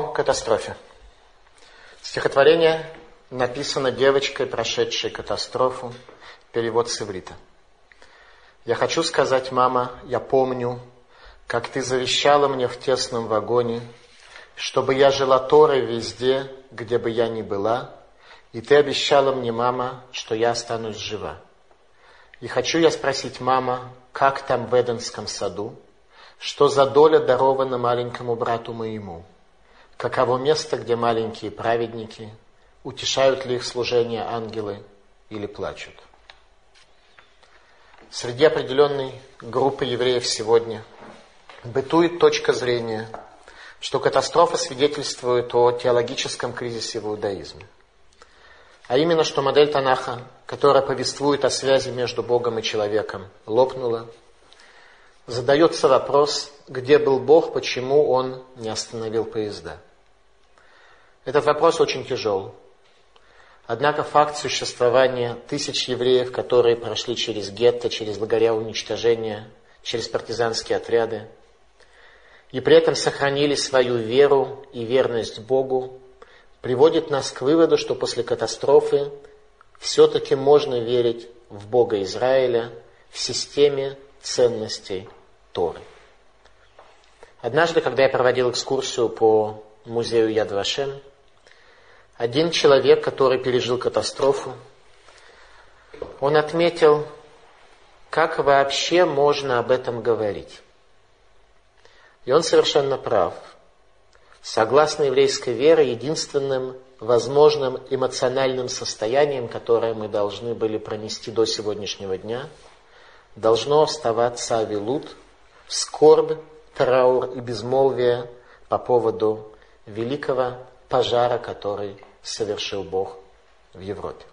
катастрофе. Стихотворение написано девочкой, прошедшей катастрофу, перевод с иврита. Я хочу сказать, мама, я помню, как ты завещала мне в тесном вагоне, чтобы я жила Торой везде, где бы я ни была, и ты обещала мне, мама, что я останусь жива. И хочу я спросить, мама, как там в Эденском саду? Что за доля дарована маленькому брату моему? Каково место, где маленькие праведники? Утешают ли их служение ангелы или плачут? Среди определенной группы евреев сегодня бытует точка зрения, что катастрофа свидетельствует о теологическом кризисе в иудаизме. А именно, что модель Танаха, которая повествует о связи между Богом и человеком, лопнула. Задается вопрос, где был Бог, почему Он не остановил поезда. Этот вопрос очень тяжел. Однако факт существования тысяч евреев, которые прошли через гетто, через лагеря уничтожения, через партизанские отряды, и при этом сохранили свою веру и верность Богу, приводит нас к выводу, что после катастрофы все-таки можно верить в Бога Израиля в системе ценностей Торы. Однажды, когда я проводил экскурсию по музею Яд Вашем, один человек, который пережил катастрофу, он отметил, как вообще можно об этом говорить. И он совершенно прав. Согласно еврейской вере, единственным возможным эмоциональным состоянием, которое мы должны были пронести до сегодняшнего дня, должно оставаться авилут, скорбь, траур и безмолвие по поводу великого пожара, который совершил Бог в Европе.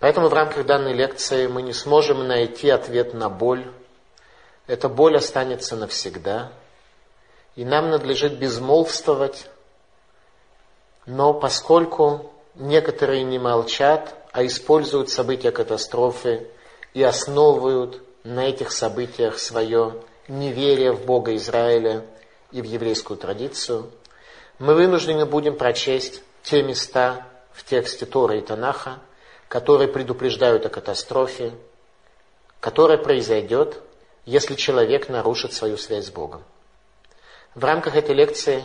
Поэтому в рамках данной лекции мы не сможем найти ответ на боль. Эта боль останется навсегда. И нам надлежит безмолвствовать. Но поскольку некоторые не молчат, а используют события катастрофы и основывают на этих событиях свое неверие в Бога Израиля и в еврейскую традицию – мы вынуждены будем прочесть те места в тексте Тора и Танаха, которые предупреждают о катастрофе, которая произойдет, если человек нарушит свою связь с Богом. В рамках этой лекции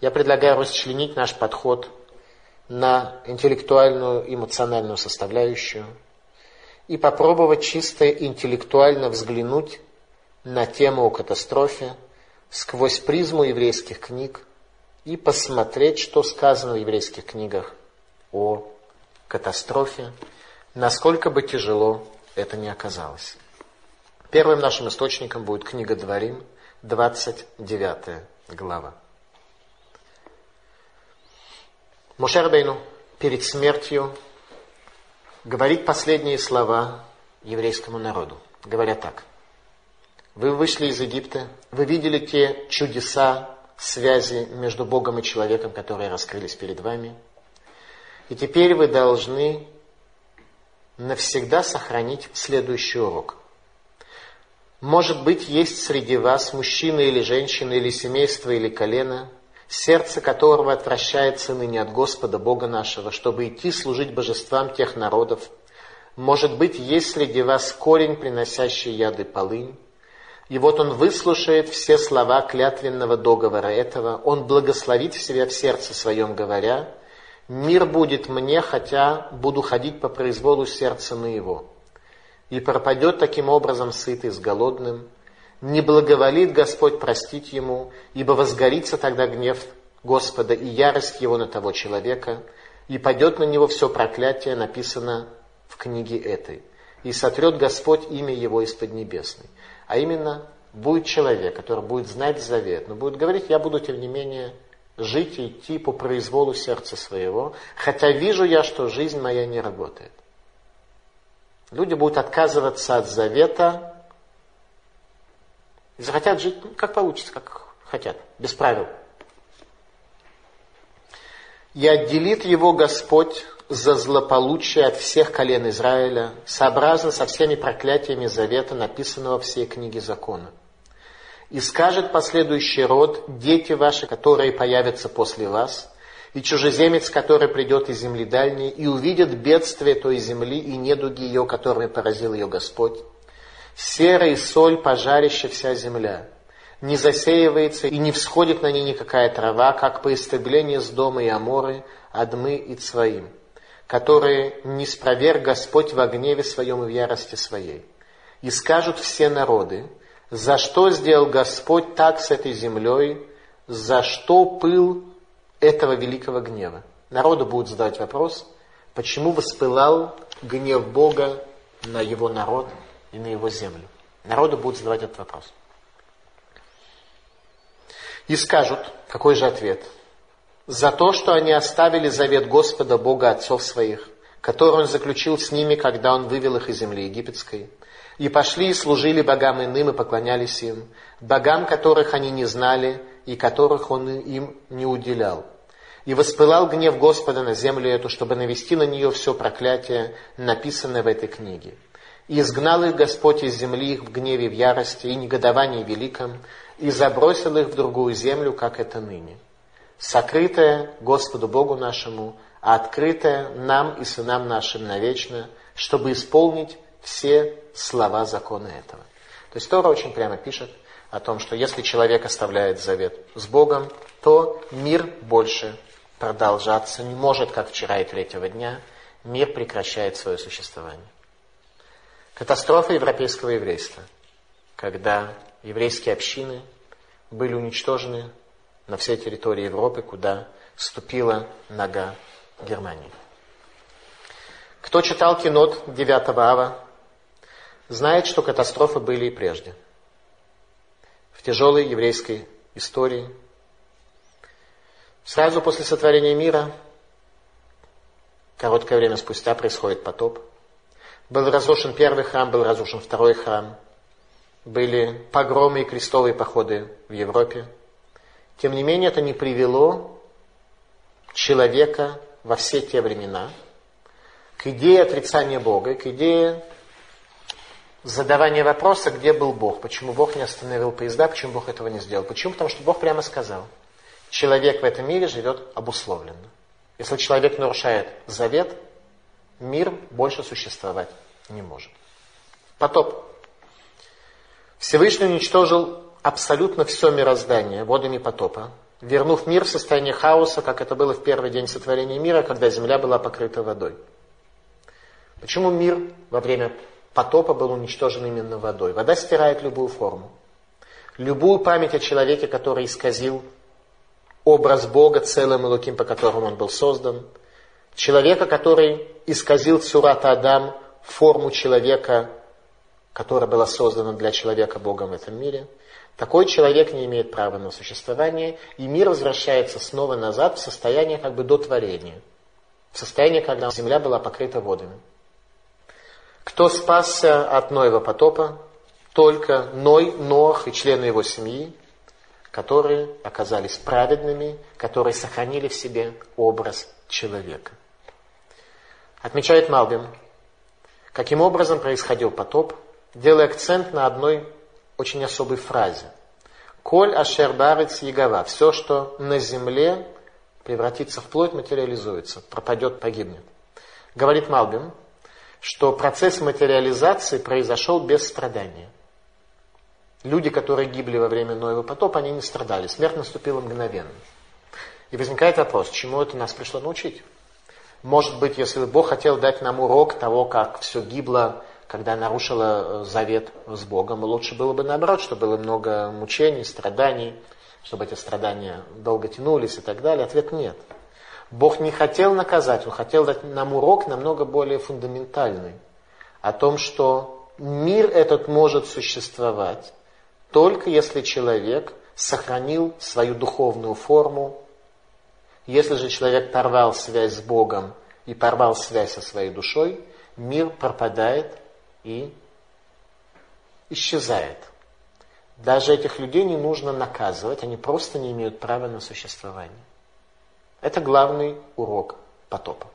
я предлагаю расчленить наш подход на интеллектуальную, эмоциональную составляющую и попробовать чисто интеллектуально взглянуть на тему о катастрофе сквозь призму еврейских книг, и посмотреть, что сказано в еврейских книгах о катастрофе, насколько бы тяжело это ни оказалось. Первым нашим источником будет книга Дворим, 29 глава. Мушер перед смертью говорит последние слова еврейскому народу. Говоря так. Вы вышли из Египта, вы видели те чудеса, связи между Богом и человеком, которые раскрылись перед вами. И теперь вы должны навсегда сохранить следующий урок. Может быть, есть среди вас мужчина или женщина, или семейство, или колено, сердце которого отвращается ныне от Господа Бога нашего, чтобы идти служить божествам тех народов. Может быть, есть среди вас корень, приносящий яды полынь, и вот он выслушает все слова клятвенного договора этого, он благословит себя в сердце своем, говоря, «Мир будет мне, хотя буду ходить по произволу сердца на его». И пропадет таким образом сытый с голодным, не благоволит Господь простить ему, ибо возгорится тогда гнев Господа и ярость его на того человека, и падет на него все проклятие, написано в книге этой, и сотрет Господь имя его из поднебесной. А именно, будет человек, который будет знать завет, но будет говорить, я буду, тем не менее, жить и идти по произволу сердца своего, хотя вижу я, что жизнь моя не работает. Люди будут отказываться от завета и захотят жить, ну, как получится, как хотят, без правил. И отделит его Господь за злополучие от всех колен Израиля, сообразно со всеми проклятиями завета, написанного в всей книге закона. И скажет последующий род, дети ваши, которые появятся после вас, и чужеземец, который придет из земли дальней, и увидит бедствие той земли и недуги ее, которыми поразил ее Господь. Серая соль, пожарище вся земля. Не засеивается и не всходит на ней никакая трава, как по истреблению с дома и Аморы, Адмы и Цваим, которые не спроверг Господь во гневе своем и в ярости своей. И скажут все народы, за что сделал Господь так с этой землей, за что пыл этого великого гнева. Народу будут задавать вопрос, почему воспылал гнев Бога на его народ и на его землю. Народу будут задавать этот вопрос. И скажут, какой же ответ? За то, что они оставили завет Господа Бога отцов своих, который он заключил с ними, когда он вывел их из земли египетской, и пошли и служили богам иным и поклонялись им, богам, которых они не знали и которых он им не уделял. И воспылал гнев Господа на землю эту, чтобы навести на нее все проклятие, написанное в этой книге. И изгнал их Господь из земли их в гневе, в ярости и негодовании великом, и забросил их в другую землю, как это ныне. Сокрытое Господу Богу нашему, а открытое нам и сынам нашим навечно, чтобы исполнить все слова закона этого. То есть Тора очень прямо пишет о том, что если человек оставляет завет с Богом, то мир больше продолжаться не может, как вчера и третьего дня. Мир прекращает свое существование. Катастрофа европейского еврейства, когда еврейские общины были уничтожены на всей территории Европы, куда ступила нога Германии. Кто читал кинот 9 ава, знает, что катастрофы были и прежде. В тяжелой еврейской истории. Сразу после сотворения мира, короткое время спустя, происходит потоп. Был разрушен первый храм, был разрушен второй храм. Были погромы и крестовые походы в Европе. Тем не менее, это не привело человека во все те времена к идее отрицания Бога, к идее задавание вопроса, где был Бог, почему Бог не остановил поезда, почему Бог этого не сделал. Почему? Потому что Бог прямо сказал, человек в этом мире живет обусловленно. Если человек нарушает завет, мир больше существовать не может. Потоп. Всевышний уничтожил абсолютно все мироздание водами потопа, вернув мир в состояние хаоса, как это было в первый день сотворения мира, когда земля была покрыта водой. Почему мир во время потопа был уничтожен именно водой. Вода стирает любую форму. Любую память о человеке, который исказил образ Бога целым луким, по которому он был создан. Человека, который исказил Цурата Адам, форму человека, которая была создана для человека Богом в этом мире. Такой человек не имеет права на существование, и мир возвращается снова назад в состояние как бы до творения. В состояние, когда земля была покрыта водами. Кто спасся от Ноева потопа? Только Ной, Ноах и члены его семьи, которые оказались праведными, которые сохранили в себе образ человека. Отмечает Малбин, каким образом происходил потоп, делая акцент на одной очень особой фразе. Коль ашер ягова. Все, что на земле превратится в плоть, материализуется, пропадет, погибнет. Говорит Малбин, что процесс материализации произошел без страдания. Люди, которые гибли во время Ноева потопа, они не страдали. Смерть наступила мгновенно. И возникает вопрос, чему это нас пришло научить? Может быть, если бы Бог хотел дать нам урок того, как все гибло, когда нарушило э, завет с Богом, лучше было бы наоборот, чтобы было много мучений, страданий, чтобы эти страдания долго тянулись и так далее. Ответ нет. Бог не хотел наказать, Он хотел дать нам урок намного более фундаментальный. О том, что мир этот может существовать только если человек сохранил свою духовную форму. Если же человек порвал связь с Богом и порвал связь со своей душой, мир пропадает и исчезает. Даже этих людей не нужно наказывать, они просто не имеют права на существование. Это главный урок потопа.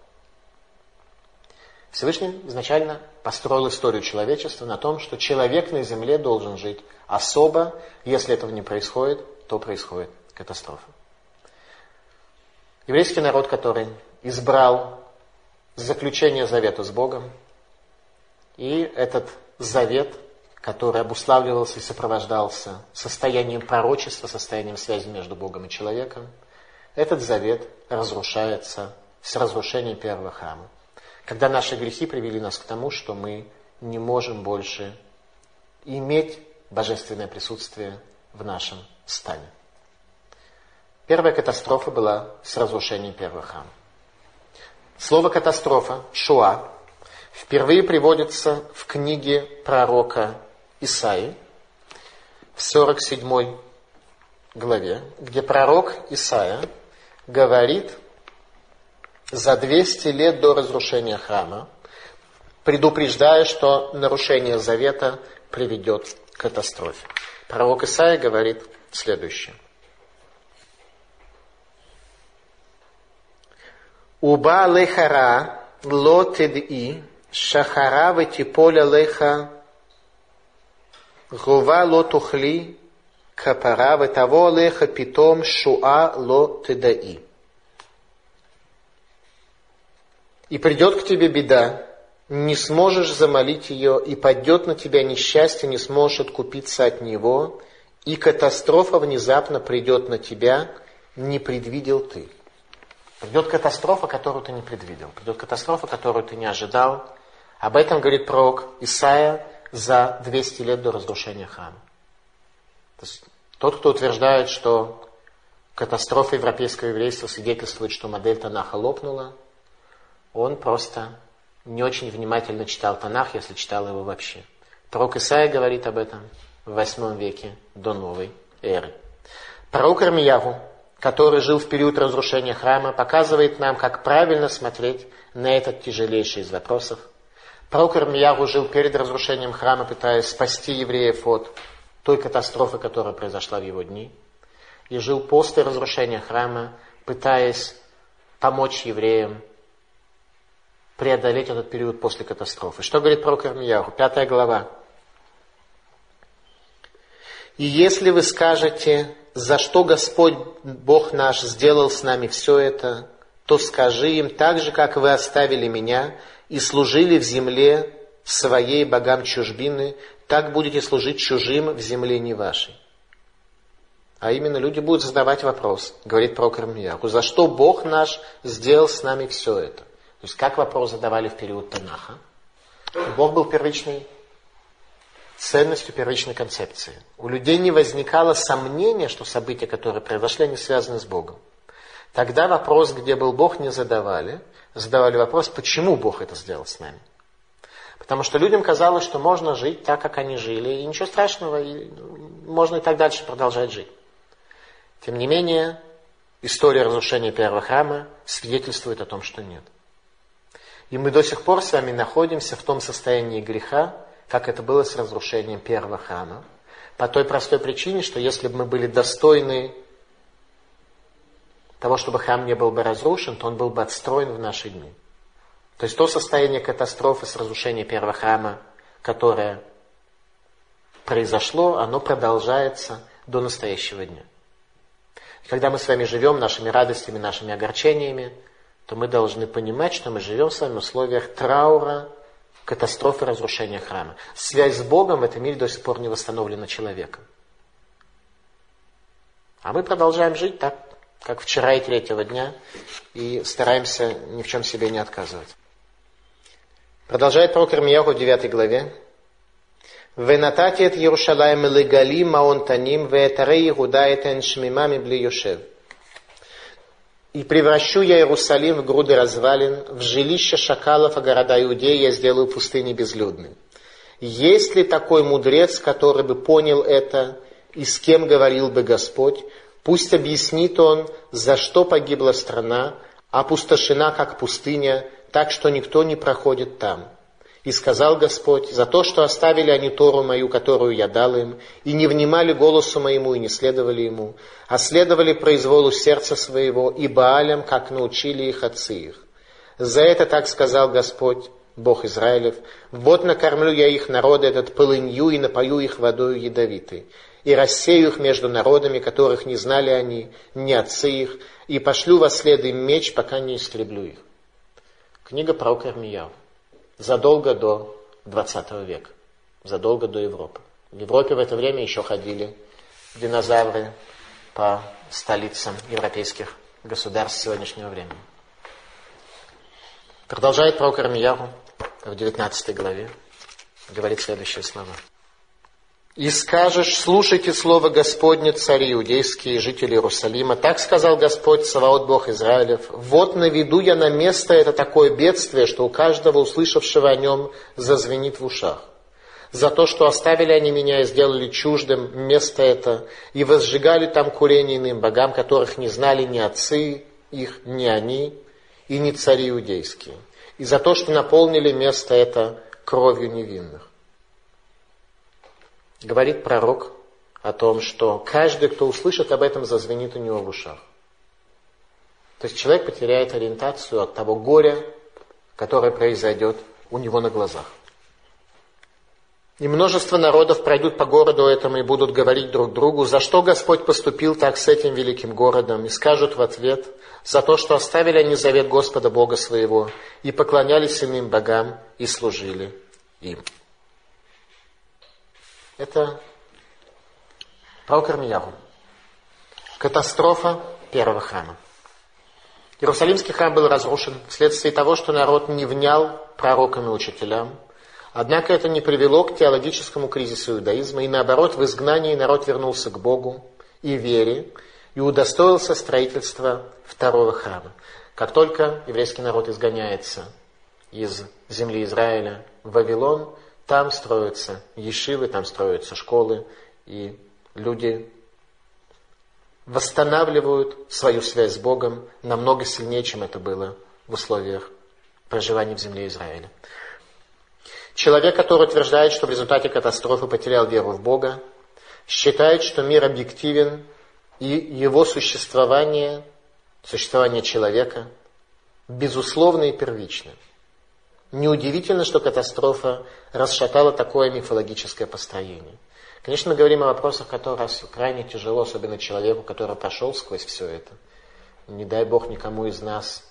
Всевышний изначально построил историю человечества на том, что человек на земле должен жить особо. Если этого не происходит, то происходит катастрофа. Еврейский народ, который избрал заключение завета с Богом, и этот завет, который обуславливался и сопровождался состоянием пророчества, состоянием связи между Богом и человеком, этот завет разрушается с разрушением первого храма. Когда наши грехи привели нас к тому, что мы не можем больше иметь божественное присутствие в нашем стане. Первая катастрофа была с разрушением первого храма. Слово катастрофа, шуа, впервые приводится в книге пророка Исаи в 47 главе, где пророк Исаия говорит за 200 лет до разрушения храма, предупреждая, что нарушение завета приведет к катастрофе. Пророк Исаия говорит следующее. Уба лехара лотеди шахара ветиполя леха гува лотухли капара ветаво леха питом шуа лотедаи. И придет к тебе беда, не сможешь замолить ее, и падет на тебя несчастье, не сможешь откупиться от него, и катастрофа внезапно придет на тебя, не предвидел ты. Придет катастрофа, которую ты не предвидел. Придет катастрофа, которую ты не ожидал. Об этом говорит пророк Исаия за 200 лет до разрушения храма. То есть, тот, кто утверждает, что катастрофа европейского еврейства свидетельствует, что модель Танаха лопнула, он просто не очень внимательно читал Танах, если читал его вообще. Пророк Исаия говорит об этом в 8 веке до новой эры. Пророк Армияву который жил в период разрушения храма, показывает нам, как правильно смотреть на этот тяжелейший из вопросов. Пророк Ирмиягу жил перед разрушением храма, пытаясь спасти евреев от той катастрофы, которая произошла в его дни. И жил после разрушения храма, пытаясь помочь евреям преодолеть этот период после катастрофы. Что говорит пророк Ирмиягу? Пятая глава. «И если вы скажете, за что Господь Бог наш сделал с нами все это, то скажи им, так же, как вы оставили меня и служили в земле своей богам чужбины, так будете служить чужим в земле не вашей. А именно люди будут задавать вопрос, говорит пророк Ирмияху, за что Бог наш сделал с нами все это? То есть как вопрос задавали в период Танаха? Бог был первичный ценностью первичной концепции. У людей не возникало сомнения, что события, которые произошли, они связаны с Богом. Тогда вопрос, где был Бог, не задавали. Задавали вопрос, почему Бог это сделал с нами. Потому что людям казалось, что можно жить так, как они жили, и ничего страшного, и можно и так дальше продолжать жить. Тем не менее, история разрушения первого храма свидетельствует о том, что нет. И мы до сих пор с вами находимся в том состоянии греха, как это было с разрушением первого храма. По той простой причине, что если бы мы были достойны того, чтобы храм не был бы разрушен, то он был бы отстроен в наши дни. То есть то состояние катастрофы с разрушением первого храма, которое произошло, оно продолжается до настоящего дня. И когда мы с вами живем нашими радостями, нашими огорчениями, то мы должны понимать, что мы живем с вами в условиях траура, катастрофы разрушения храма. Связь с Богом в этом мире до сих пор не восстановлена человеком. А мы продолжаем жить так, как вчера и третьего дня, и стараемся ни в чем себе не отказывать. Продолжает пророк Ирмияху в 9 главе. «Венататит Иерушалаем легали маонтаним веэтарей Иуда этен шмимами бли Йошев». «И превращу я Иерусалим в груды развалин, в жилище шакалов, а города Иудеи я сделаю пустыни безлюдными». Есть ли такой мудрец, который бы понял это, и с кем говорил бы Господь, Пусть объяснит он, за что погибла страна, опустошена, как пустыня, так что никто не проходит там. И сказал Господь, за то, что оставили они Тору мою, которую я дал им, и не внимали голосу моему, и не следовали ему, а следовали произволу сердца своего и Баалям, как научили их отцы их. За это так сказал Господь, Бог Израилев, вот накормлю я их народы этот полынью и напою их водою ядовитой, и рассею их между народами, которых не знали они, ни отцы их, и пошлю во следы меч, пока не истреблю их. Книга про Ирмияу. Задолго до 20 века, задолго до Европы. В Европе в это время еще ходили динозавры по столицам европейских государств сегодняшнего времени. Продолжает пророк Ирмияу в 19 главе, говорит следующие слова. «И скажешь, слушайте слово Господне, цари иудейские, жители Иерусалима. Так сказал Господь, Саваот Бог Израилев. Вот наведу я на место это такое бедствие, что у каждого, услышавшего о нем, зазвенит в ушах за то, что оставили они меня и сделали чуждым место это, и возжигали там курение иным богам, которых не знали ни отцы их, ни они, и ни цари иудейские, и за то, что наполнили место это кровью невинных. Говорит пророк о том, что каждый, кто услышит об этом, зазвенит у него в ушах. То есть человек потеряет ориентацию от того горя, которое произойдет у него на глазах. И множество народов пройдут по городу этому и будут говорить друг другу, за что Господь поступил так с этим великим городом, и скажут в ответ, за то, что оставили они завет Господа Бога своего, и поклонялись иным богам, и служили им. Это пророк Ирмияру. Катастрофа первого храма. Иерусалимский храм был разрушен вследствие того, что народ не внял пророкам и учителям, Однако это не привело к теологическому кризису иудаизма, и наоборот, в изгнании народ вернулся к Богу и вере, и удостоился строительства второго храма. Как только еврейский народ изгоняется из земли Израиля в Вавилон, там строятся ешивы, там строятся школы, и люди восстанавливают свою связь с Богом намного сильнее, чем это было в условиях проживания в земле Израиля. Человек, который утверждает, что в результате катастрофы потерял веру в Бога, считает, что мир объективен и его существование, существование человека, безусловно и первично. Неудивительно, что катастрофа расшатала такое мифологическое построение. Конечно, мы говорим о вопросах, которые крайне тяжело, особенно человеку, который прошел сквозь все это. Не дай Бог никому из нас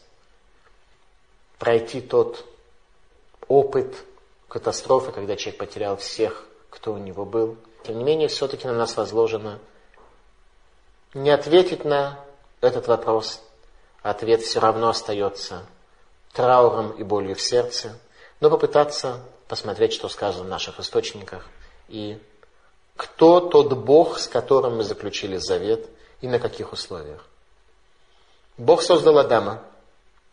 пройти тот опыт, катастрофы, когда человек потерял всех, кто у него был. Тем не менее, все-таки на нас возложено не ответить на этот вопрос. Ответ все равно остается трауром и болью в сердце, но попытаться посмотреть, что сказано в наших источниках, и кто тот Бог, с которым мы заключили завет, и на каких условиях. Бог создал Адама,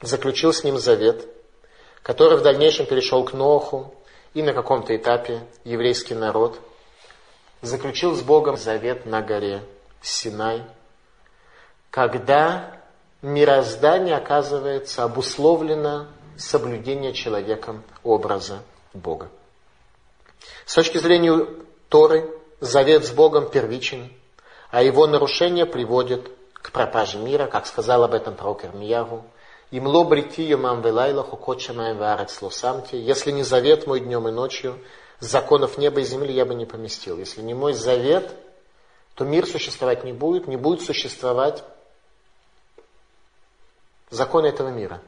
заключил с ним завет, который в дальнейшем перешел к Ноху, и на каком-то этапе еврейский народ заключил с Богом завет на горе Синай, когда мироздание оказывается обусловлено соблюдение человеком образа Бога. С точки зрения Торы, завет с Богом первичен, а его нарушение приводит к пропаже мира, как сказал об этом пророк Ирмияру, им ло брити юмам велайлаху. Если не завет мой днем и ночью, законов неба и земли я бы не поместил. Если не мой завет, то мир существовать не будет, не будет существовать законы этого мира.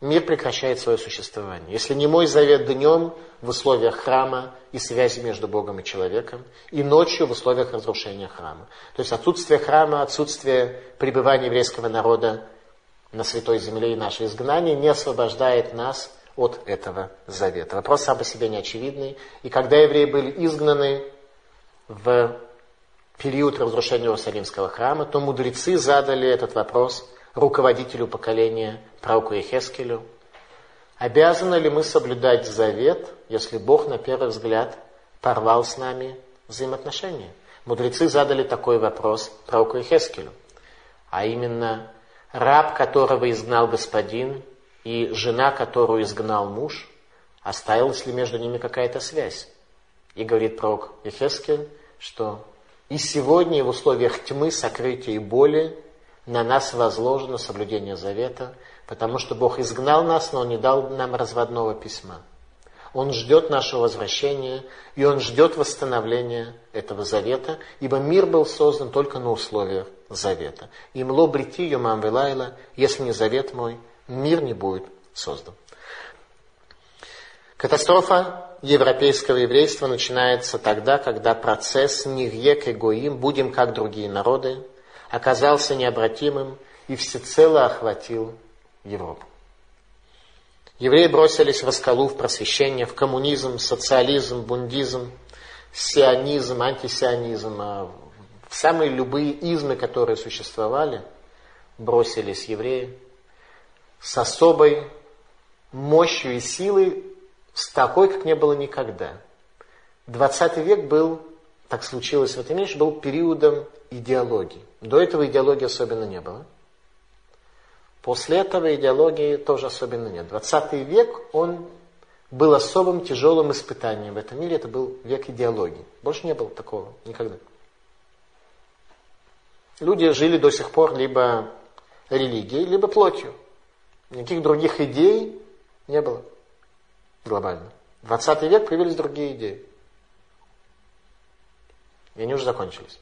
Мир прекращает свое существование. Если не мой завет днем в условиях храма и связи между Богом и человеком, и ночью в условиях разрушения храма. То есть отсутствие храма, отсутствие пребывания еврейского народа на Святой Земле и наше изгнание не освобождает нас от этого завета. Вопрос сам по себе не очевидный. И когда евреи были изгнаны в период разрушения Иерусалимского храма, то мудрецы задали этот вопрос руководителю поколения, пророку Ехескелю. Обязаны ли мы соблюдать завет, если Бог на первый взгляд порвал с нами взаимоотношения? Мудрецы задали такой вопрос пророку Ехескелю. А именно, раб, которого изгнал господин, и жена, которую изгнал муж, оставилась ли между ними какая-то связь? И говорит пророк Ехескель, что и сегодня в условиях тьмы, сокрытия и боли на нас возложено соблюдение завета, потому что Бог изгнал нас, но Он не дал нам разводного письма. Он ждет нашего возвращения, и Он ждет восстановления этого завета, ибо мир был создан только на условиях завета. Им ло брити юмам велайла, если не завет мой, мир не будет создан. Катастрофа европейского еврейства начинается тогда, когда процесс «Нирьек и Гоим, будем как другие народы» оказался необратимым и всецело охватил Европу. Евреи бросились в расколу, в просвещение, в коммунизм, социализм, бундизм, сионизм, антисионизм, а в самые любые измы, которые существовали, бросились евреи с особой мощью и силой, с такой, как не было никогда. 20 век был, так случилось в этом мире, был периодом идеологии. До этого идеологии особенно не было. После этого идеологии тоже особенно нет. 20 век, он был особым тяжелым испытанием в этом мире. Это был век идеологии. Больше не было такого никогда. Люди жили до сих пор либо религией, либо плотью. Никаких других идей не было глобально. В 20 век появились другие идеи. И они уже закончились.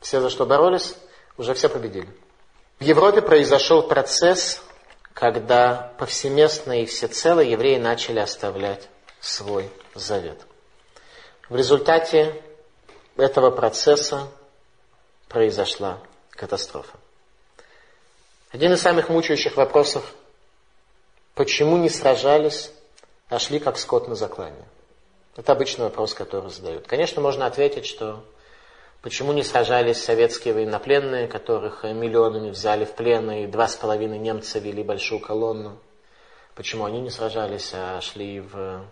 Все, за что боролись, уже все победили. В Европе произошел процесс, когда повсеместно и всецело евреи начали оставлять свой завет. В результате этого процесса произошла катастрофа. Один из самых мучающих вопросов, почему не сражались, а шли как скот на заклание? Это обычный вопрос, который задают. Конечно, можно ответить, что Почему не сражались советские военнопленные, которых миллионами взяли в плен, и два с половиной немца вели большую колонну? Почему они не сражались, а шли в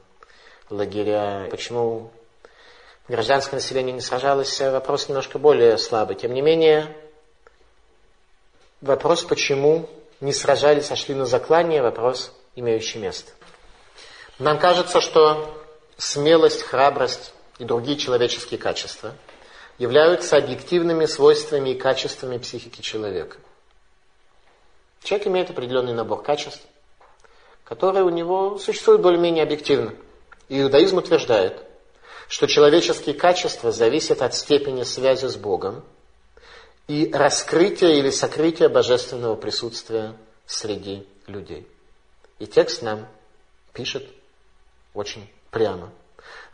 лагеря? Почему гражданское население не сражалось? Вопрос немножко более слабый. Тем не менее, вопрос, почему не сражались, а шли на заклание, вопрос, имеющий место. Нам кажется, что смелость, храбрость и другие человеческие качества – являются объективными свойствами и качествами психики человека. Человек имеет определенный набор качеств, которые у него существуют более-менее объективно. И иудаизм утверждает, что человеческие качества зависят от степени связи с Богом и раскрытия или сокрытия божественного присутствия среди людей. И текст нам пишет очень прямо –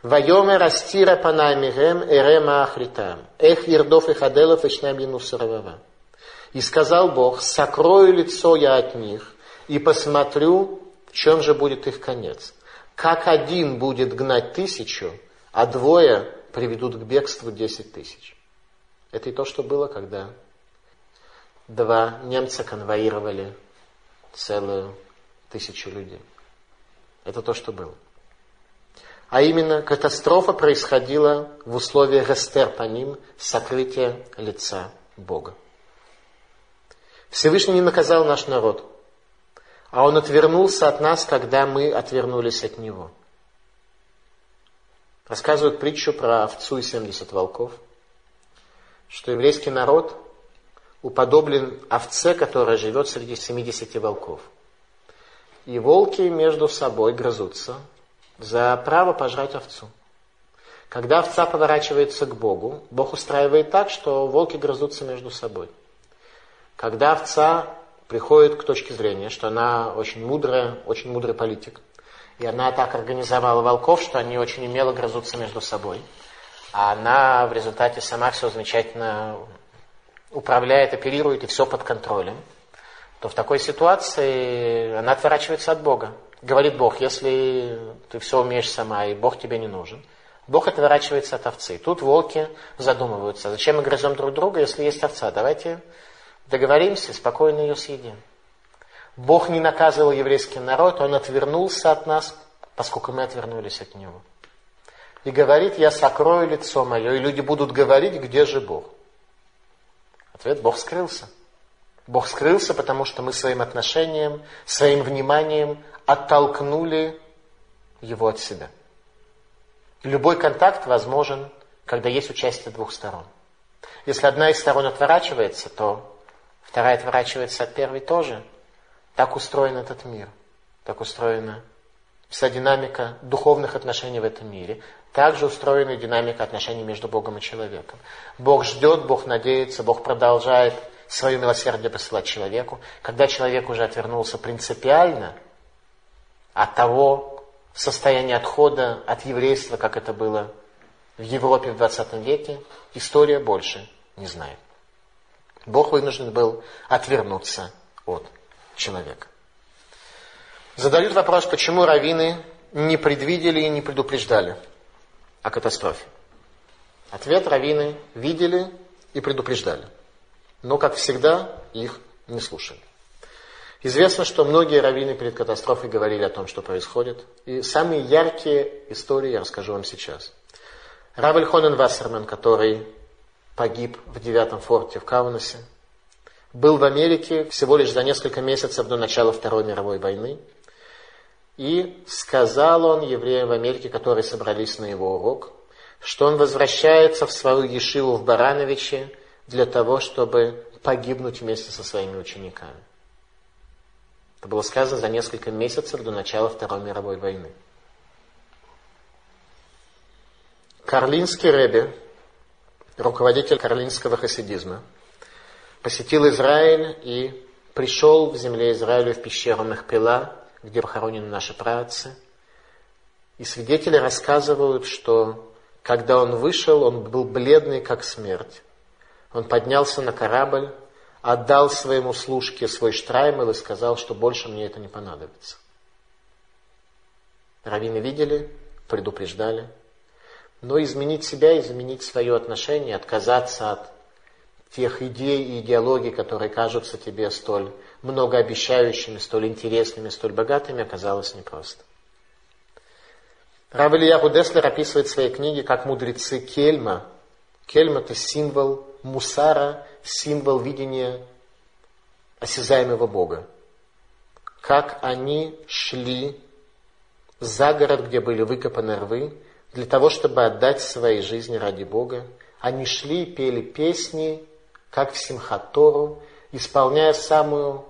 Вайомер астира панамихем эрема ахритам. Эх ирдов и хаделов ишнам янусаравава. И сказал Бог, сокрою лицо я от них и посмотрю, в чем же будет их конец. Как один будет гнать тысячу, а двое приведут к бегству десять тысяч. Это и то, что было, когда два немца конвоировали целую тысячу людей. Это то, что было. А именно, катастрофа происходила в условиях эстер по ним, сокрытия лица Бога. Всевышний не наказал наш народ, а Он отвернулся от нас, когда мы отвернулись от Него. Рассказывают притчу про овцу и 70 волков, что еврейский народ уподоблен овце, которая живет среди 70 волков. И волки между собой грызутся, за право пожрать овцу. Когда овца поворачивается к Богу, Бог устраивает так, что волки грызутся между собой. Когда овца приходит к точке зрения, что она очень мудрая, очень мудрый политик, и она так организовала волков, что они очень умело грызутся между собой, а она в результате сама все замечательно управляет, оперирует и все под контролем, то в такой ситуации она отворачивается от Бога. Говорит Бог, если ты все умеешь сама, и Бог тебе не нужен, Бог отворачивается от овцы. Тут волки задумываются, зачем мы грызем друг друга, если есть овца? Давайте договоримся, спокойно ее съедим. Бог не наказывал еврейский народ, Он отвернулся от нас, поскольку мы отвернулись от Него. И говорит, я сокрою лицо мое, и люди будут говорить, где же Бог? Ответ, Бог скрылся. Бог скрылся, потому что мы своим отношением, своим вниманием оттолкнули его от себя. Любой контакт возможен, когда есть участие двух сторон. Если одна из сторон отворачивается, то вторая отворачивается от первой тоже. Так устроен этот мир. Так устроена вся динамика духовных отношений в этом мире. Также устроена динамика отношений между Богом и человеком. Бог ждет, Бог надеется, Бог продолжает свое милосердие посылать человеку. Когда человек уже отвернулся принципиально от того состояния отхода от еврейства, как это было в Европе в 20 веке, история больше не знает. Бог вынужден был отвернуться от человека. Задают вопрос, почему раввины не предвидели и не предупреждали о катастрофе. Ответ раввины видели и предупреждали. Но, как всегда, их не слушали. Известно, что многие раввины перед катастрофой говорили о том, что происходит. И самые яркие истории я расскажу вам сейчас. Равель Хонен Вассерман, который погиб в девятом форте в Каунасе, был в Америке всего лишь за несколько месяцев до начала Второй мировой войны. И сказал он евреям в Америке, которые собрались на его урок, что он возвращается в свою ешиву в Барановиче для того, чтобы погибнуть вместе со своими учениками. Это было сказано за несколько месяцев до начала Второй мировой войны. Карлинский Ребе, руководитель карлинского хасидизма, посетил Израиль и пришел в земле Израиля в пещеру Махпила, где похоронены наши праотцы. И свидетели рассказывают, что когда он вышел, он был бледный, как смерть. Он поднялся на корабль, отдал своему служке свой штраймел и сказал, что больше мне это не понадобится. Равины видели, предупреждали. Но изменить себя, изменить свое отношение, отказаться от тех идей и идеологий, которые кажутся тебе столь многообещающими, столь интересными, столь богатыми, оказалось непросто. Рав Ильяху Деслер описывает в своей книге, как мудрецы Кельма. Кельма – это символ мусара, символ видения осязаемого Бога. Как они шли за город, где были выкопаны рвы, для того, чтобы отдать свои жизни ради Бога. Они шли и пели песни, как в Симхатору, исполняя самую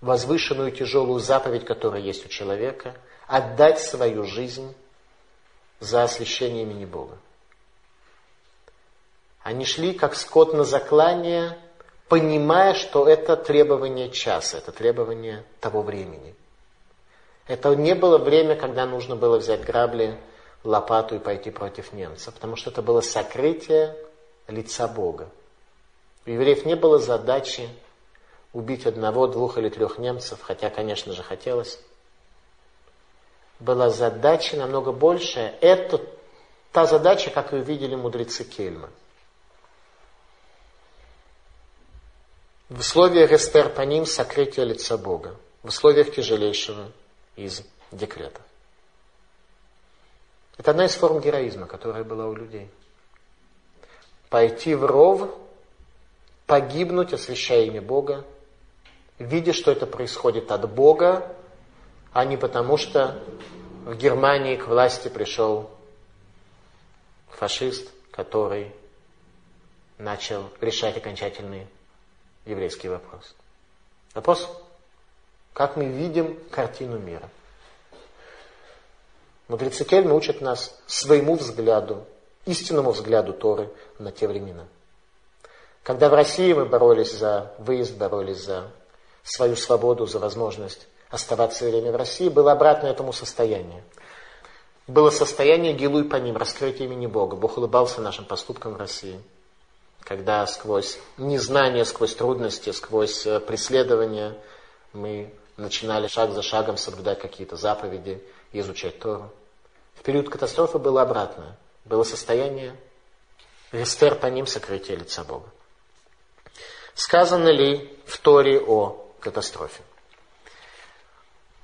возвышенную тяжелую заповедь, которая есть у человека, отдать свою жизнь за освящение имени Бога. Они шли как скот на заклание, понимая, что это требование часа, это требование того времени. Это не было время, когда нужно было взять грабли, лопату и пойти против немцев, потому что это было сокрытие лица Бога. У евреев не было задачи убить одного, двух или трех немцев, хотя, конечно же, хотелось. Была задача намного большая. Это та задача, как и увидели мудрецы Кельма – В условиях эстер по ним сокрытие лица Бога. В условиях тяжелейшего из декретов. Это одна из форм героизма, которая была у людей. Пойти в ров, погибнуть, освящая имя Бога, видя, что это происходит от Бога, а не потому, что в Германии к власти пришел фашист, который начал решать окончательные еврейский вопрос. Вопрос, как мы видим картину мира. Мудрецы Кельма учат нас своему взгляду, истинному взгляду Торы на те времена. Когда в России мы боролись за выезд, боролись за свою свободу, за возможность оставаться время в России, было обратно этому состоянию. Было состояние гилуй по ним, раскрытие имени Бога. Бог улыбался нашим поступкам в России – когда сквозь незнание, сквозь трудности, сквозь э, преследования мы начинали шаг за шагом соблюдать какие-то заповеди и изучать Тору. В период катастрофы было обратное. Было состояние рестер по ним сокрытия лица Бога. Сказано ли в Торе о катастрофе?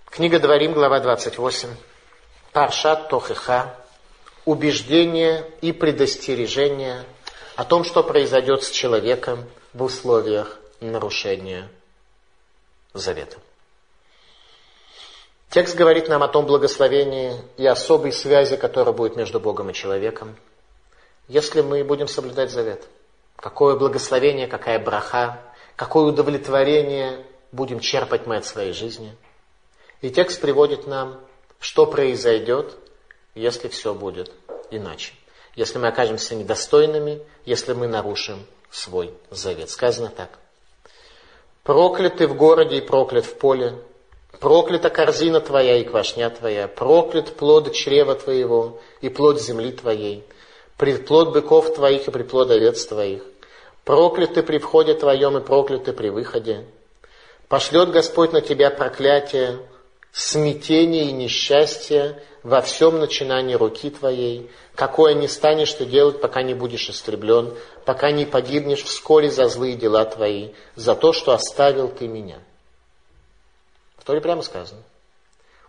Книга Дворим, глава 28. Паршат Тохиха. Убеждение и предостережение – о том, что произойдет с человеком в условиях нарушения завета. Текст говорит нам о том благословении и особой связи, которая будет между Богом и человеком, если мы будем соблюдать завет. какое благословение, какая браха, какое удовлетворение будем черпать мы от своей жизни. И текст приводит нам, что произойдет, если все будет иначе. Если мы окажемся недостойными, если мы нарушим свой завет. Сказано так. Проклят ты в городе и проклят в поле, проклята корзина твоя и квашня твоя, проклят плод чрева твоего и плод земли твоей, предплод быков твоих и предплод овец твоих, проклят ты при входе твоем и проклят ты при выходе. Пошлет Господь на тебя проклятие, смятение и несчастье во всем начинании руки твоей, какое не станешь ты делать, пока не будешь истреблен, пока не погибнешь вскоре за злые дела твои, за то, что оставил ты меня. В Торе прямо сказано.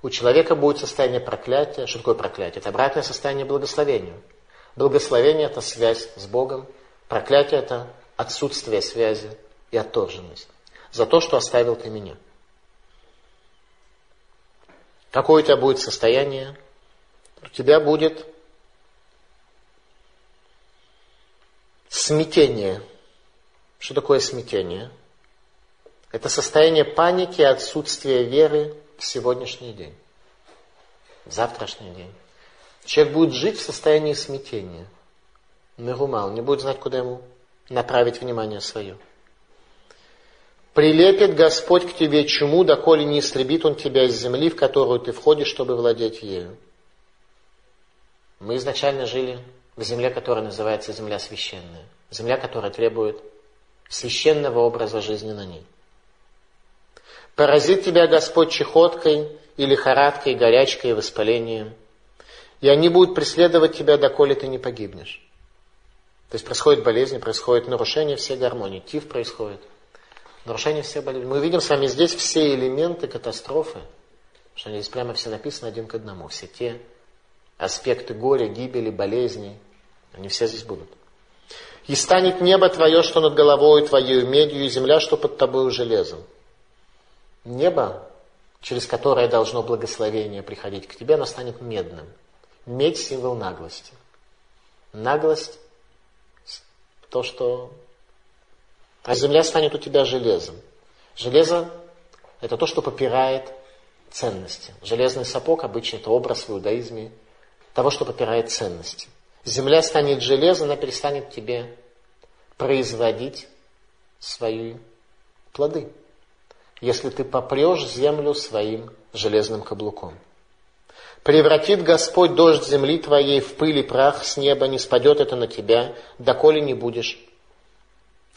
У человека будет состояние проклятия. Что такое проклятие? Это обратное состояние благословению. Благословение – это связь с Богом. Проклятие – это отсутствие связи и отторженность. За то, что оставил ты меня. Какое у тебя будет состояние? У тебя будет смятение. Что такое смятение? Это состояние паники отсутствия веры в сегодняшний день, в завтрашний день. Человек будет жить в состоянии смятения. Нерумал, не будет знать, куда ему направить внимание свое. Прилепит Господь к тебе чуму, доколе не истребит Он тебя из земли, в которую ты входишь, чтобы владеть ею. Мы изначально жили в земле, которая называется земля священная. Земля, которая требует священного образа жизни на ней. Поразит тебя Господь чехоткой и лихорадкой, горячкой, и воспалением. И они будут преследовать тебя, доколе ты не погибнешь. То есть происходит болезнь, происходит нарушение всей гармонии. Тиф происходит. Нарушение всех болезней. Мы видим с вами здесь все элементы катастрофы, что они здесь прямо все написаны один к одному. Все те аспекты горя, гибели, болезней, они все здесь будут. «И станет небо твое, что над головой твоей медью, и земля, что под тобою железом». Небо, через которое должно благословение приходить к тебе, оно станет медным. Медь – символ наглости. Наглость – то, что а земля станет у тебя железом. Железо – это то, что попирает ценности. Железный сапог обычно это образ в иудаизме того, что попирает ценности. Земля станет железом, она перестанет тебе производить свои плоды, если ты попрешь землю своим железным каблуком. Превратит Господь дождь земли твоей в пыль и прах с неба, не спадет это на тебя, доколе не будешь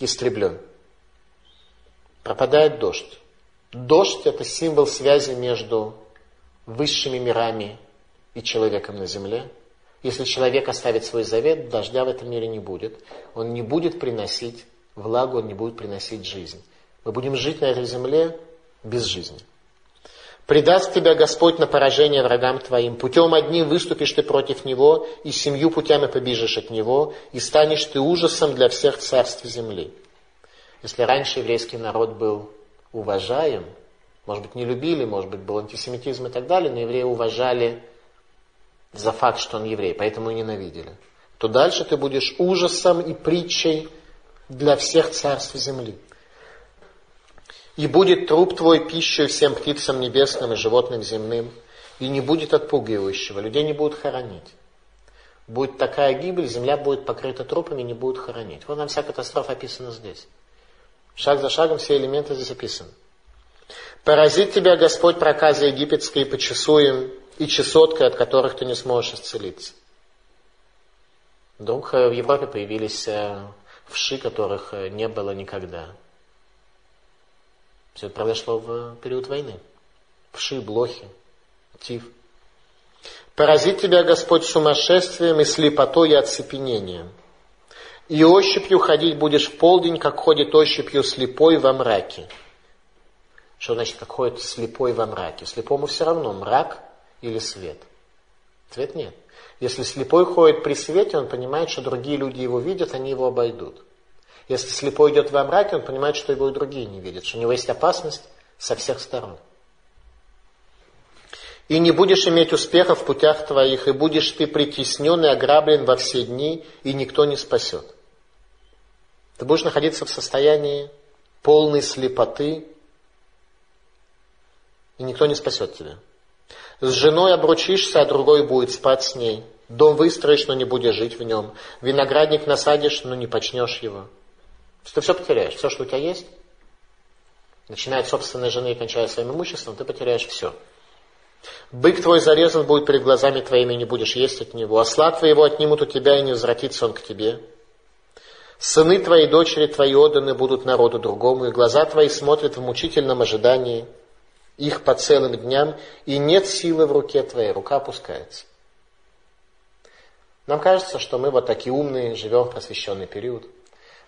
истреблен. Пропадает дождь. Дождь – это символ связи между высшими мирами и человеком на земле. Если человек оставит свой завет, дождя в этом мире не будет. Он не будет приносить влагу, он не будет приносить жизнь. Мы будем жить на этой земле без жизни. Предаст тебя Господь на поражение врагам твоим. Путем одним выступишь ты против него, и семью путями побежишь от него, и станешь ты ужасом для всех царств земли. Если раньше еврейский народ был уважаем, может быть, не любили, может быть, был антисемитизм и так далее, но евреи уважали за факт, что он еврей, поэтому и ненавидели, то дальше ты будешь ужасом и притчей для всех царств земли. И будет труп твой пищей всем птицам небесным и животным земным, и не будет отпугивающего, людей не будут хоронить. Будет такая гибель, земля будет покрыта трупами, не будут хоронить. Вот нам вся катастрофа описана здесь. Шаг за шагом все элементы здесь описаны. Поразит тебя Господь проказы египетской и почесуем, и чесоткой, от которых ты не сможешь исцелиться. Вдруг э, в Европе появились э, вши, которых э, не было никогда. Все это произошло в период войны. Вши, блохи, тиф. Поразит тебя Господь сумасшествием и слепотой и оцепенением. И ощупью ходить будешь в полдень, как ходит ощупью слепой во мраке. Что значит, как ходит слепой во мраке? Слепому все равно, мрак или свет. Свет нет. Если слепой ходит при свете, он понимает, что другие люди его видят, они его обойдут. Если слепой идет во мраке, он понимает, что его и другие не видят, что у него есть опасность со всех сторон. И не будешь иметь успеха в путях твоих, и будешь ты притеснен и ограблен во все дни, и никто не спасет. Ты будешь находиться в состоянии полной слепоты, и никто не спасет тебя. С женой обручишься, а другой будет спать с ней. Дом выстроишь, но не будешь жить в нем. Виноградник насадишь, но не почнешь его. Ты все потеряешь. Все, что у тебя есть, начиная от собственной жены и кончая своим имуществом, ты потеряешь все. Бык твой зарезан будет перед глазами твоими, не будешь есть от него. Осла твоего отнимут у тебя, и не возвратится он к тебе. Сыны твои, дочери твои отданы будут народу другому, и глаза твои смотрят в мучительном ожидании их по целым дням, и нет силы в руке твоей, рука опускается. Нам кажется, что мы вот такие умные, живем в просвещенный период.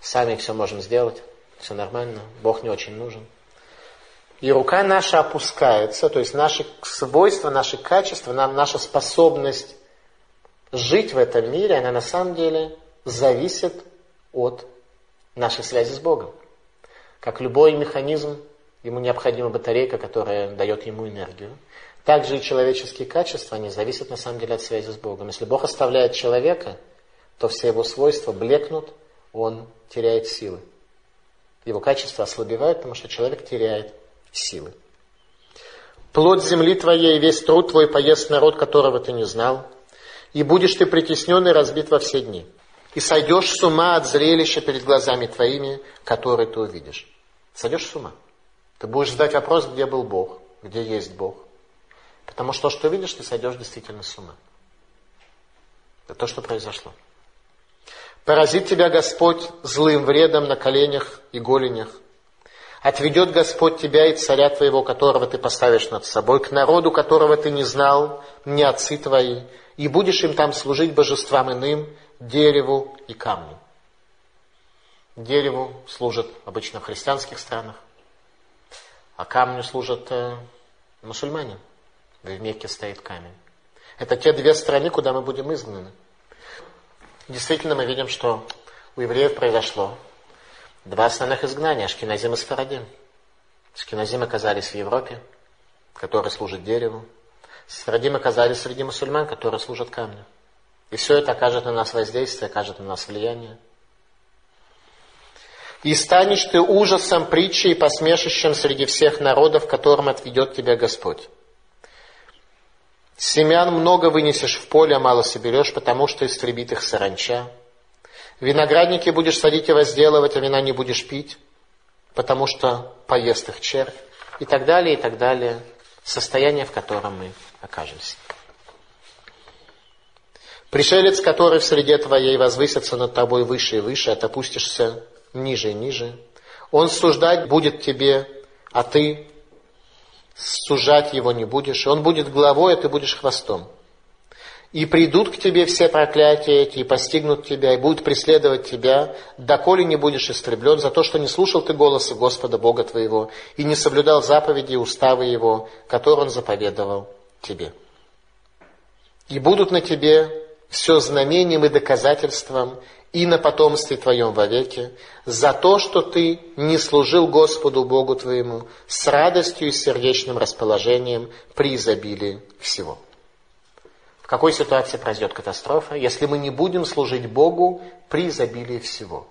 Сами все можем сделать, все нормально, Бог не очень нужен. И рука наша опускается, то есть наши свойства, наши качества, наша способность жить в этом мире, она на самом деле зависит от нашей связи с Богом. Как любой механизм, ему необходима батарейка, которая дает ему энергию. Также и человеческие качества, они зависят на самом деле от связи с Богом. Если Бог оставляет человека, то все его свойства блекнут, он теряет силы. Его качества ослабевают, потому что человек теряет силы. Плод земли твоей, весь труд твой поест народ, которого ты не знал, и будешь ты притеснен и разбит во все дни. И сойдешь с ума от зрелища перед глазами твоими, которые ты увидишь. Сойдешь с ума. Ты будешь задать вопрос, где был Бог, где есть Бог. Потому что то, что видишь, ты сойдешь действительно с ума. Это то, что произошло. Поразит тебя Господь злым вредом на коленях и голенях, Отведет Господь тебя и царя твоего, которого ты поставишь над собой, к народу, которого ты не знал, не отцы твои, и будешь им там служить божествам иным, дереву и камню. Дереву служат обычно в христианских странах, а камню служат э, мусульмане. В Мекке стоит камень. Это те две страны, куда мы будем изгнаны. Действительно, мы видим, что у евреев произошло Два основных изгнания, Ашкеназим и Сфарадим. Ашкеназим оказались в Европе, которые служат дереву. Сфарадим оказались среди мусульман, которые служат камню. И все это окажет на нас воздействие, окажет на нас влияние. И станешь ты ужасом, притчей и посмешищем среди всех народов, которым отведет тебя Господь. Семян много вынесешь в поле, а мало соберешь, потому что истребит их саранча. Виноградники будешь садить и возделывать, а вина не будешь пить, потому что поест их червь. И так далее, и так далее. Состояние, в котором мы окажемся. Пришелец, который в среде твоей возвысится над тобой выше и выше, а ты опустишься ниже и ниже. Он суждать будет тебе, а ты сужать его не будешь. Он будет главой, а ты будешь хвостом. И придут к тебе все проклятия эти, и постигнут тебя, и будут преследовать тебя, доколе не будешь истреблен за то, что не слушал ты голоса Господа Бога твоего, и не соблюдал заповеди и уставы Его, которые Он заповедовал тебе. И будут на тебе все знамением и доказательством, и на потомстве твоем вовеки, за то, что ты не служил Господу Богу твоему с радостью и сердечным расположением при изобилии всего. В какой ситуации произойдет катастрофа, если мы не будем служить Богу при изобилии всего?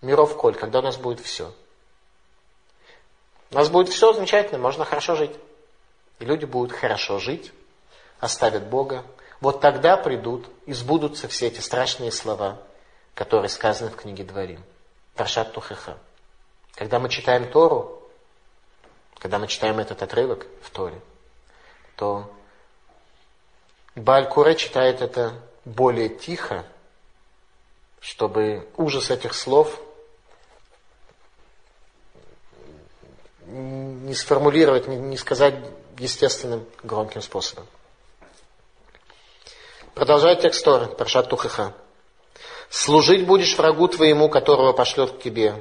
Миров коль, когда у нас будет все. У нас будет все замечательно, можно хорошо жить. И люди будут хорошо жить, оставят Бога. Вот тогда придут и сбудутся все эти страшные слова, которые сказаны в книге Дворим. Паршат Тухеха. Когда мы читаем Тору, когда мы читаем этот отрывок в Торе, то Балькуре читает это более тихо, чтобы ужас этих слов не сформулировать, не сказать естественным громким способом. Продолжает текст Торы, Паршат Тухаха. «Служить будешь врагу твоему, которого пошлет к тебе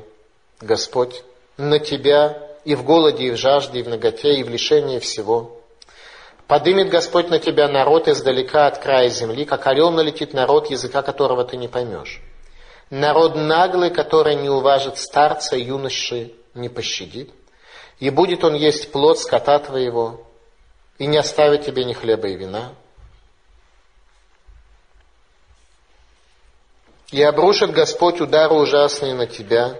Господь, на тебя и в голоде, и в жажде, и в ноготе, и в лишении всего, Подымет Господь на тебя народ издалека от края земли, как орел налетит народ, языка которого ты не поймешь. Народ наглый, который не уважит старца, юноши не пощадит. И будет он есть плод скота твоего, и не оставит тебе ни хлеба и вина. И обрушит Господь удары ужасные на тебя,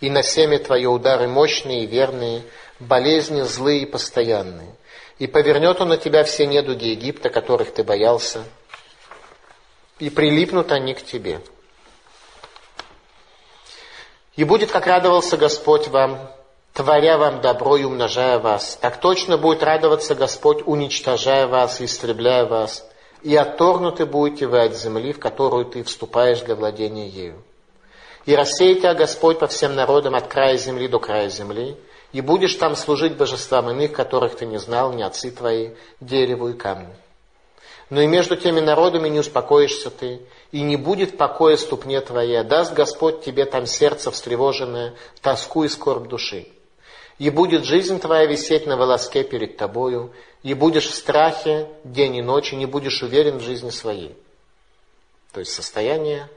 и на семя твое удары мощные и верные, болезни злые и постоянные. И повернет он на тебя все недуги Египта, которых ты боялся, и прилипнут они к тебе. И будет, как радовался Господь вам, творя вам добро и умножая вас. Так точно будет радоваться Господь, уничтожая вас истребляя вас. И отторгнуты будете вы от земли, в которую ты вступаешь для владения ею. И рассеет тебя Господь по всем народам от края земли до края земли, и будешь там служить божествам иных, которых ты не знал, ни отцы твои, дереву и камню. Но и между теми народами не успокоишься ты, и не будет покоя ступне твоей, а даст Господь тебе там сердце встревоженное, тоску и скорбь души. И будет жизнь твоя висеть на волоске перед тобою, и будешь в страхе день и ночь, и не будешь уверен в жизни своей. То есть состояние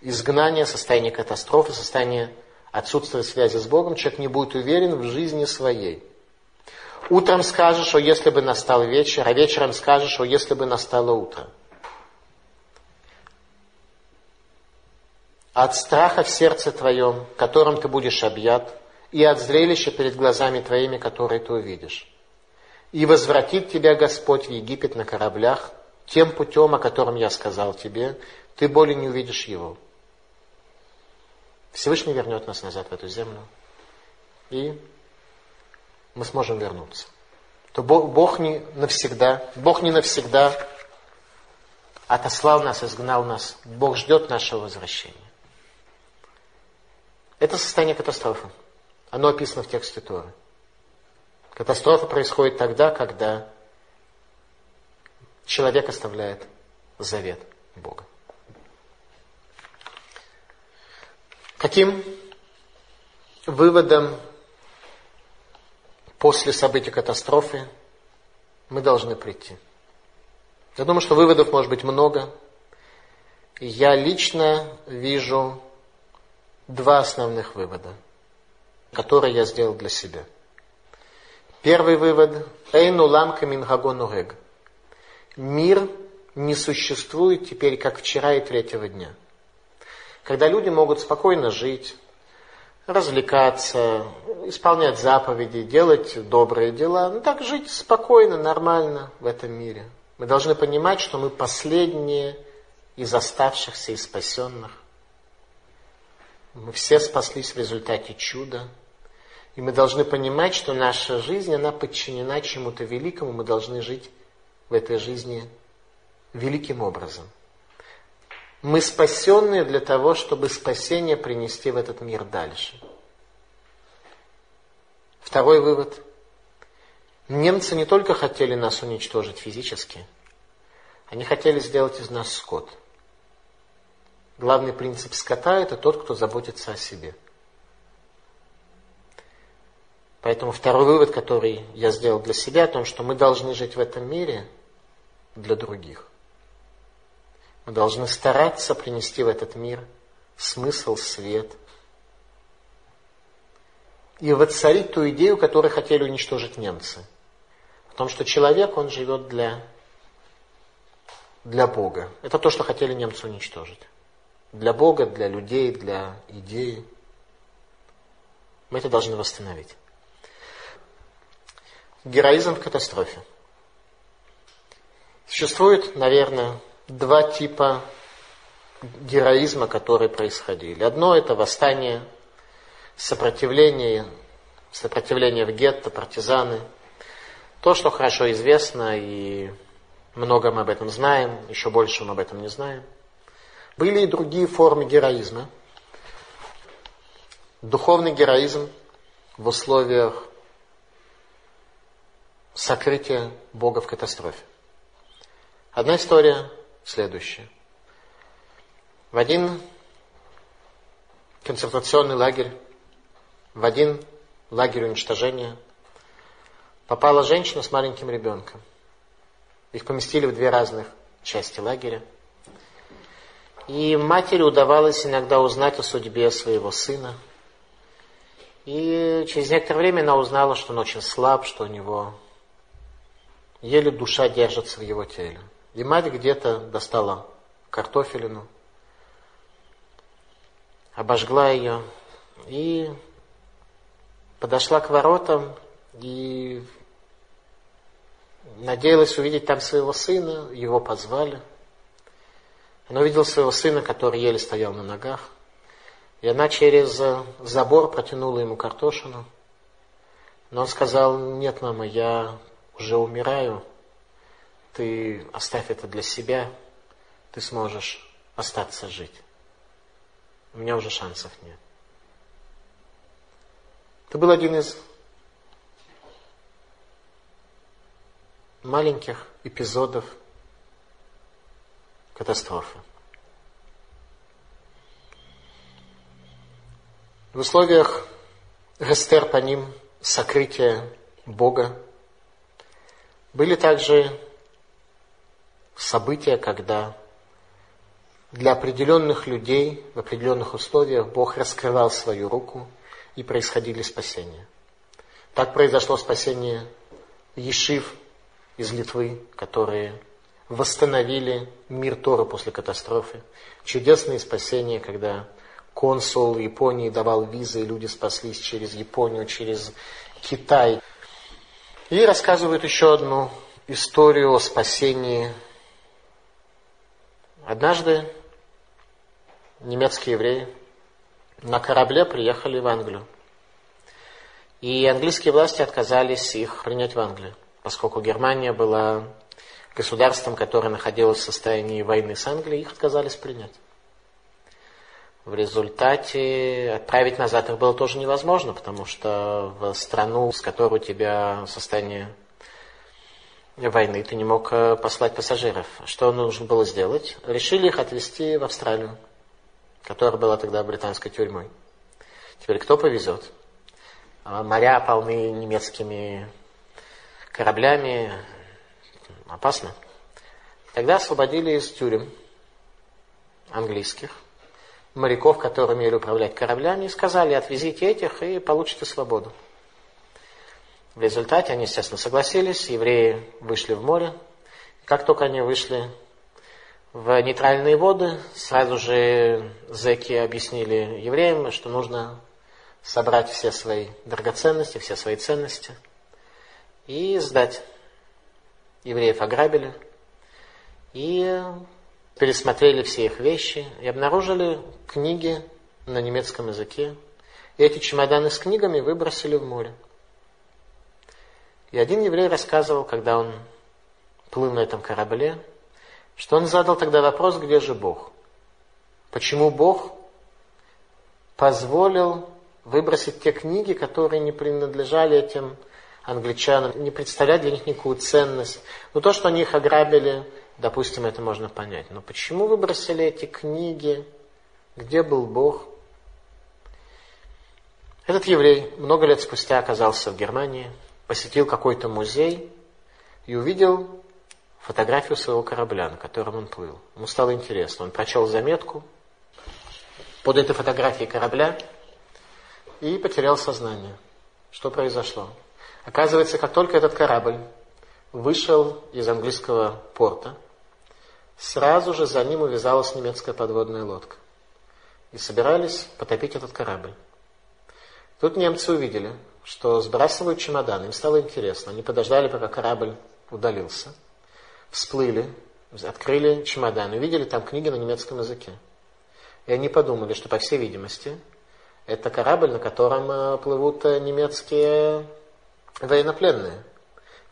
изгнания, состояние катастрофы, состояние отсутствия связи с Богом, человек не будет уверен в жизни своей. Утром скажешь, о, если бы настал вечер, а вечером скажешь, о, если бы настало утро. От страха в сердце твоем, которым ты будешь объят, и от зрелища перед глазами твоими, которые ты увидишь. И возвратит тебя Господь в Египет на кораблях, тем путем, о котором я сказал тебе, ты более не увидишь его. Всевышний вернет нас назад в эту землю, и мы сможем вернуться. То Бог, не навсегда, Бог не навсегда отослал нас, изгнал нас. Бог ждет нашего возвращения. Это состояние катастрофы. Оно описано в тексте Торы. Катастрофа происходит тогда, когда человек оставляет завет Бога. Каким выводом после события катастрофы мы должны прийти? Я думаю, что выводов может быть много. Я лично вижу два основных вывода, которые я сделал для себя. Первый вывод. Эйну ламка мингагонурег. Мир не существует теперь, как вчера и третьего дня – когда люди могут спокойно жить, развлекаться, исполнять заповеди, делать добрые дела. Ну так жить спокойно, нормально в этом мире. Мы должны понимать, что мы последние из оставшихся и спасенных. Мы все спаслись в результате чуда. И мы должны понимать, что наша жизнь, она подчинена чему-то великому. Мы должны жить в этой жизни великим образом. Мы спасенные для того, чтобы спасение принести в этот мир дальше. Второй вывод. Немцы не только хотели нас уничтожить физически, они хотели сделать из нас скот. Главный принцип скота – это тот, кто заботится о себе. Поэтому второй вывод, который я сделал для себя, о том, что мы должны жить в этом мире для других. Мы должны стараться принести в этот мир смысл, свет. И воцарить ту идею, которую хотели уничтожить немцы. В том, что человек, он живет для, для Бога. Это то, что хотели немцы уничтожить. Для Бога, для людей, для идеи. Мы это должны восстановить. Героизм в катастрофе. Существует, наверное, два типа героизма, которые происходили. Одно это восстание, сопротивление, сопротивление в гетто, партизаны. То, что хорошо известно, и много мы об этом знаем, еще больше мы об этом не знаем. Были и другие формы героизма. Духовный героизм в условиях сокрытия Бога в катастрофе. Одна история следующее. В один концентрационный лагерь, в один лагерь уничтожения попала женщина с маленьким ребенком. Их поместили в две разных части лагеря. И матери удавалось иногда узнать о судьбе своего сына. И через некоторое время она узнала, что он очень слаб, что у него еле душа держится в его теле. И мать где-то достала картофелину, обожгла ее и подошла к воротам и надеялась увидеть там своего сына, его позвали. Она увидела своего сына, который еле стоял на ногах. И она через забор протянула ему картошину. Но он сказал, нет, мама, я уже умираю. Ты оставь это для себя. Ты сможешь остаться жить. У меня уже шансов нет. Это был один из маленьких эпизодов катастрофы. В условиях Гестер по ним сокрытия Бога были также события, когда для определенных людей в определенных условиях Бог раскрывал свою руку и происходили спасения. Так произошло спасение Ешив из Литвы, которые восстановили мир Тора после катастрофы. Чудесные спасения, когда консул Японии давал визы, и люди спаслись через Японию, через Китай. И рассказывают еще одну историю о спасении. Однажды немецкие евреи на корабле приехали в Англию. И английские власти отказались их принять в Англию поскольку Германия была государством, которое находилось в состоянии войны с Англией, их отказались принять. В результате отправить назад их было тоже невозможно, потому что в страну, с которой у тебя состояние войны, ты не мог э, послать пассажиров. Что нужно было сделать? Решили их отвезти в Австралию, которая была тогда британской тюрьмой. Теперь кто повезет? А моря полны немецкими кораблями опасно. Тогда освободили из тюрем английских моряков, которые умели управлять кораблями, и сказали, отвезите этих и получите свободу. В результате они, естественно, согласились, евреи вышли в море. Как только они вышли в нейтральные воды, сразу же зэки объяснили евреям, что нужно собрать все свои драгоценности, все свои ценности – и сдать. Евреев ограбили и пересмотрели все их вещи и обнаружили книги на немецком языке. И эти чемоданы с книгами выбросили в море. И один еврей рассказывал, когда он плыл на этом корабле, что он задал тогда вопрос, где же Бог? Почему Бог позволил выбросить те книги, которые не принадлежали этим англичанам, не представляет для них никакую ценность. Но то, что они их ограбили, допустим, это можно понять. Но почему выбросили эти книги? Где был Бог? Этот еврей много лет спустя оказался в Германии, посетил какой-то музей и увидел фотографию своего корабля, на котором он плыл. Ему стало интересно. Он прочел заметку под этой фотографией корабля и потерял сознание. Что произошло? Оказывается, как только этот корабль вышел из английского порта, сразу же за ним увязалась немецкая подводная лодка. И собирались потопить этот корабль. Тут немцы увидели, что сбрасывают чемоданы. Им стало интересно. Они подождали, пока корабль удалился. Всплыли, открыли чемодан, увидели там книги на немецком языке. И они подумали, что, по всей видимости, это корабль, на котором э, плывут э, немецкие военнопленные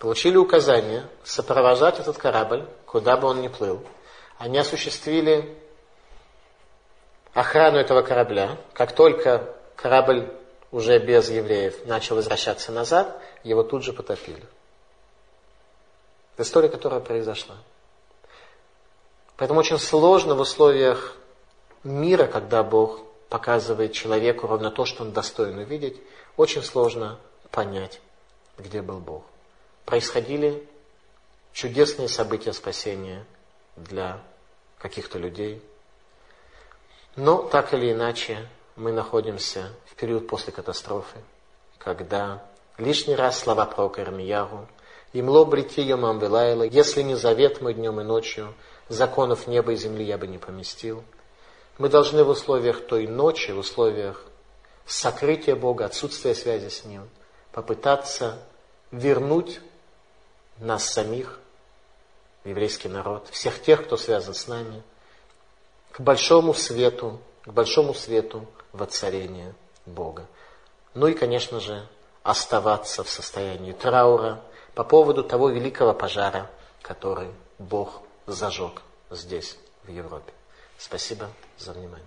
получили указание сопровождать этот корабль, куда бы он ни плыл. Они осуществили охрану этого корабля. Как только корабль уже без евреев начал возвращаться назад, его тут же потопили. Это история, которая произошла. Поэтому очень сложно в условиях мира, когда Бог показывает человеку ровно то, что он достоин увидеть, очень сложно понять, где был Бог. Происходили чудесные события спасения для каких-то людей. Но так или иначе мы находимся в период после катастрофы, когда лишний раз слова пророка Ирмияру «Имло брити йомам велайла, если не завет мой днем и ночью, законов неба и земли я бы не поместил». Мы должны в условиях той ночи, в условиях сокрытия Бога, отсутствия связи с Ним, попытаться вернуть нас самих, еврейский народ, всех тех, кто связан с нами, к большому свету, к большому свету воцарения Бога. Ну и, конечно же, оставаться в состоянии траура по поводу того великого пожара, который Бог зажег здесь, в Европе. Спасибо за внимание.